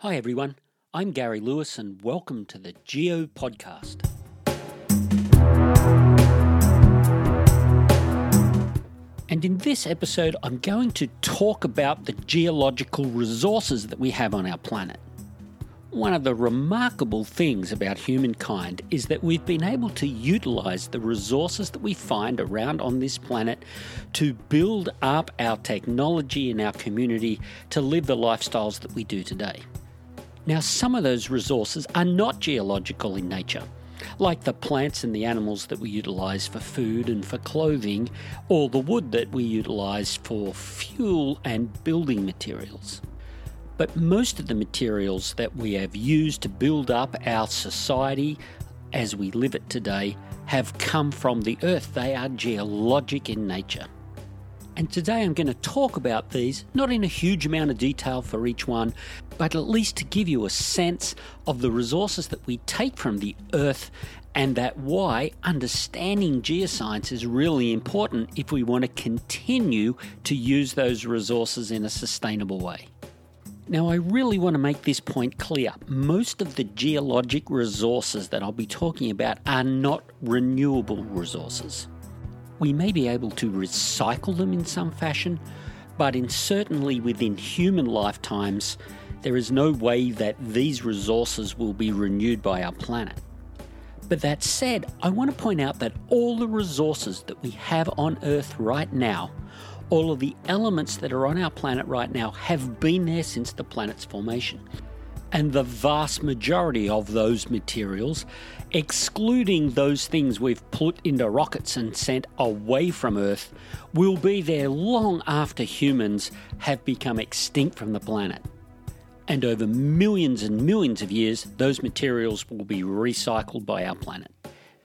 Hi, everyone. I'm Gary Lewis, and welcome to the Geo Podcast. And in this episode, I'm going to talk about the geological resources that we have on our planet. One of the remarkable things about humankind is that we've been able to utilize the resources that we find around on this planet to build up our technology and our community to live the lifestyles that we do today. Now, some of those resources are not geological in nature, like the plants and the animals that we utilize for food and for clothing, or the wood that we utilize for fuel and building materials. But most of the materials that we have used to build up our society as we live it today have come from the earth. They are geologic in nature. And today I'm going to talk about these, not in a huge amount of detail for each one, but at least to give you a sense of the resources that we take from the Earth and that why understanding geoscience is really important if we want to continue to use those resources in a sustainable way. Now, I really want to make this point clear. Most of the geologic resources that I'll be talking about are not renewable resources. We may be able to recycle them in some fashion, but in certainly within human lifetimes, there is no way that these resources will be renewed by our planet. But that said, I want to point out that all the resources that we have on Earth right now, all of the elements that are on our planet right now, have been there since the planet's formation and the vast majority of those materials, excluding those things we've put into rockets and sent away from Earth, will be there long after humans have become extinct from the planet. And over millions and millions of years, those materials will be recycled by our planet.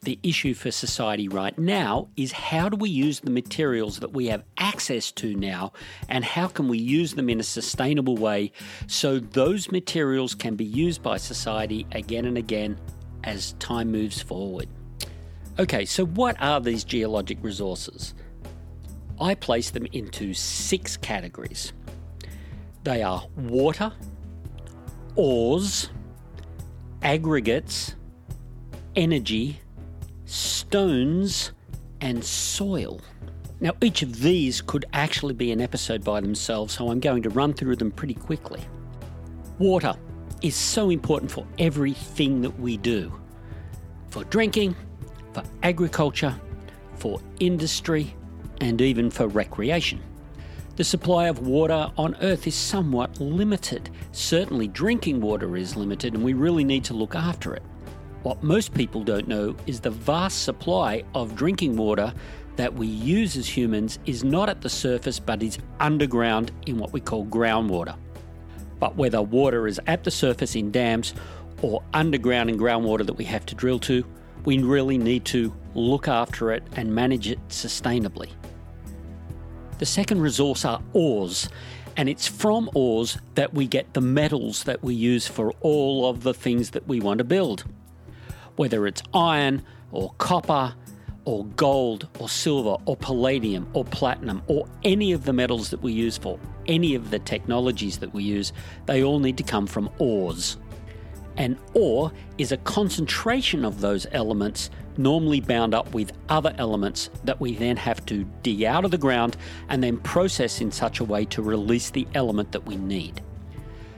The issue for society right now is how do we use the materials that we have access to now and how can we use them in a sustainable way so those materials can be used by society again and again as time moves forward. Okay, so what are these geologic resources? I place them into six categories. They are water, ores, aggregates, energy, stones, and soil. Now, each of these could actually be an episode by themselves, so I'm going to run through them pretty quickly. Water is so important for everything that we do for drinking, for agriculture, for industry, and even for recreation. The supply of water on Earth is somewhat limited. Certainly, drinking water is limited, and we really need to look after it. What most people don't know is the vast supply of drinking water that we use as humans is not at the surface but is underground in what we call groundwater. But whether water is at the surface in dams or underground in groundwater that we have to drill to, we really need to look after it and manage it sustainably. The second resource are ores, and it's from ores that we get the metals that we use for all of the things that we want to build whether it's iron or copper or gold or silver or palladium or platinum or any of the metals that we use for any of the technologies that we use, they all need to come from ores. An ore is a concentration of those elements, normally bound up with other elements that we then have to dig out of the ground and then process in such a way to release the element that we need.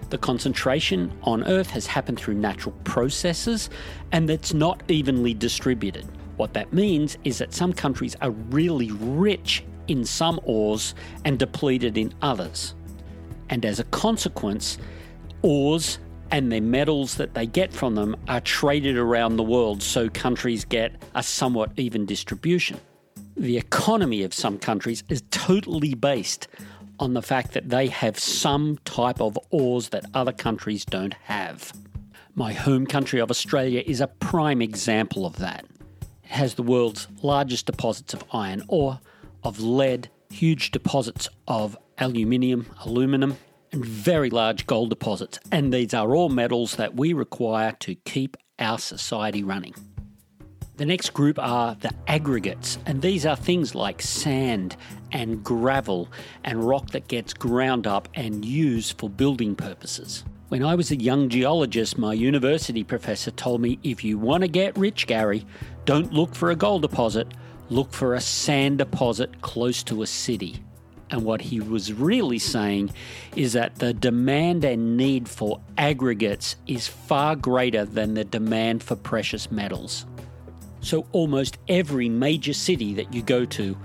The concentration on Earth has happened through natural processes and that's not evenly distributed. What that means is that some countries are really rich in some ores and depleted in others. And as a consequence, ores and the metals that they get from them are traded around the world so countries get a somewhat even distribution. The economy of some countries is totally based on the fact that they have some type of ores that other countries don't have. My home country of Australia is a prime example of that. It has the world's largest deposits of iron ore, of lead, huge deposits of aluminium, aluminum, and very large gold deposits. And these are all metals that we require to keep our society running. The next group are the aggregates, and these are things like sand and gravel and rock that gets ground up and used for building purposes. When I was a young geologist, my university professor told me if you want to get rich, Gary, don't look for a gold deposit, look for a sand deposit close to a city. And what he was really saying is that the demand and need for aggregates is far greater than the demand for precious metals. So, almost every major city that you go to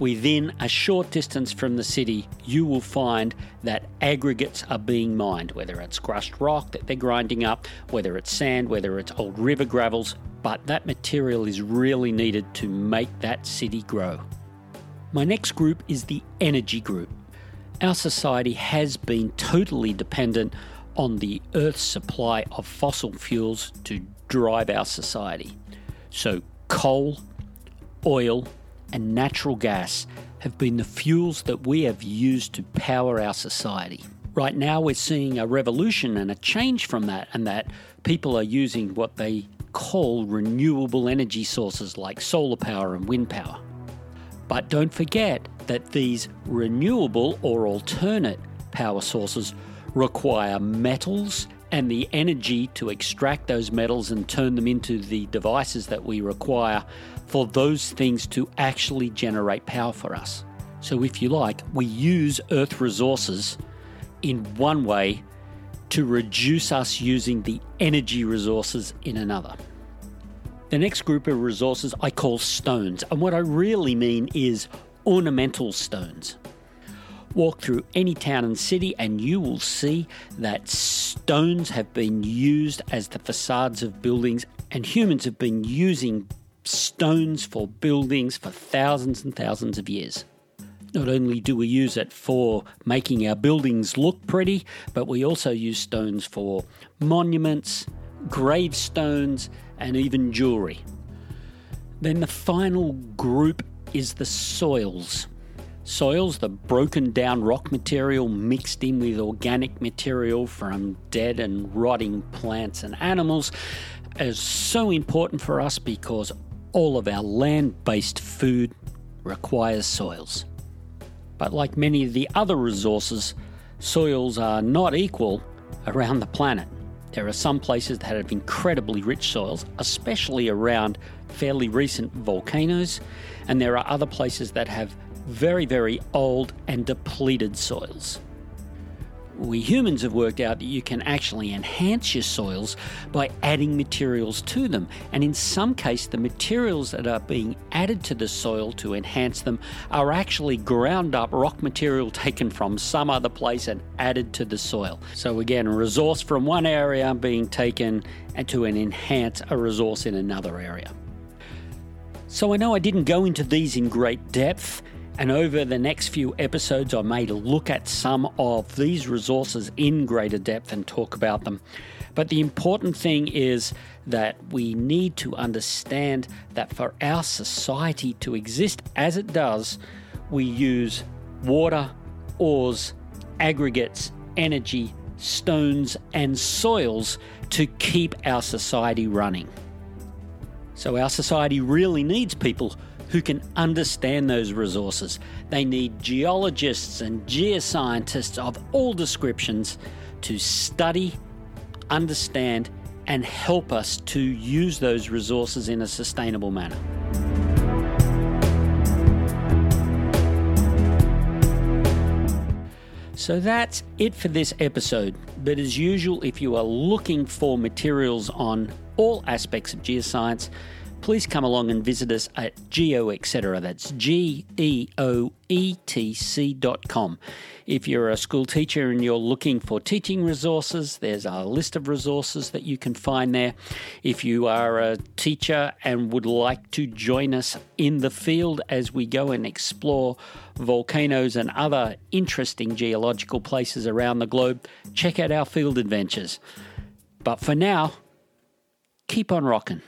Within a short distance from the city, you will find that aggregates are being mined, whether it's crushed rock that they're grinding up, whether it's sand, whether it's old river gravels, but that material is really needed to make that city grow. My next group is the energy group. Our society has been totally dependent on the Earth's supply of fossil fuels to drive our society. So, coal, oil, and natural gas have been the fuels that we have used to power our society. Right now, we're seeing a revolution and a change from that, and that people are using what they call renewable energy sources like solar power and wind power. But don't forget that these renewable or alternate power sources require metals and the energy to extract those metals and turn them into the devices that we require for those things to actually generate power for us. So, if you like, we use Earth resources in one way to reduce us using the energy resources in another. The next group of resources I call stones, and what I really mean is ornamental stones. Walk through any town and city, and you will see that stones have been used as the facades of buildings, and humans have been using stones for buildings for thousands and thousands of years. Not only do we use it for making our buildings look pretty, but we also use stones for monuments, gravestones, and even jewellery. Then the final group is the soils. Soils, the broken down rock material mixed in with organic material from dead and rotting plants and animals, is so important for us because all of our land based food requires soils. But like many of the other resources, soils are not equal around the planet. There are some places that have incredibly rich soils, especially around fairly recent volcanoes, and there are other places that have very, very old and depleted soils we humans have worked out that you can actually enhance your soils by adding materials to them. And in some case, the materials that are being added to the soil to enhance them are actually ground up rock material taken from some other place and added to the soil. So again, a resource from one area being taken to enhance a resource in another area. So I know I didn't go into these in great depth. And over the next few episodes, I may look at some of these resources in greater depth and talk about them. But the important thing is that we need to understand that for our society to exist as it does, we use water, ores, aggregates, energy, stones, and soils to keep our society running. So, our society really needs people who can understand those resources. They need geologists and geoscientists of all descriptions to study, understand, and help us to use those resources in a sustainable manner. So that's it for this episode. But as usual, if you are looking for materials on all aspects of geoscience, please come along and visit us at Geo Etc. That's G E O E T C dot com. If you're a school teacher and you're looking for teaching resources, there's a list of resources that you can find there. If you are a teacher and would like to join us in the field as we go and explore volcanoes and other interesting geological places around the globe, check out our field adventures. But for now, keep on rocking.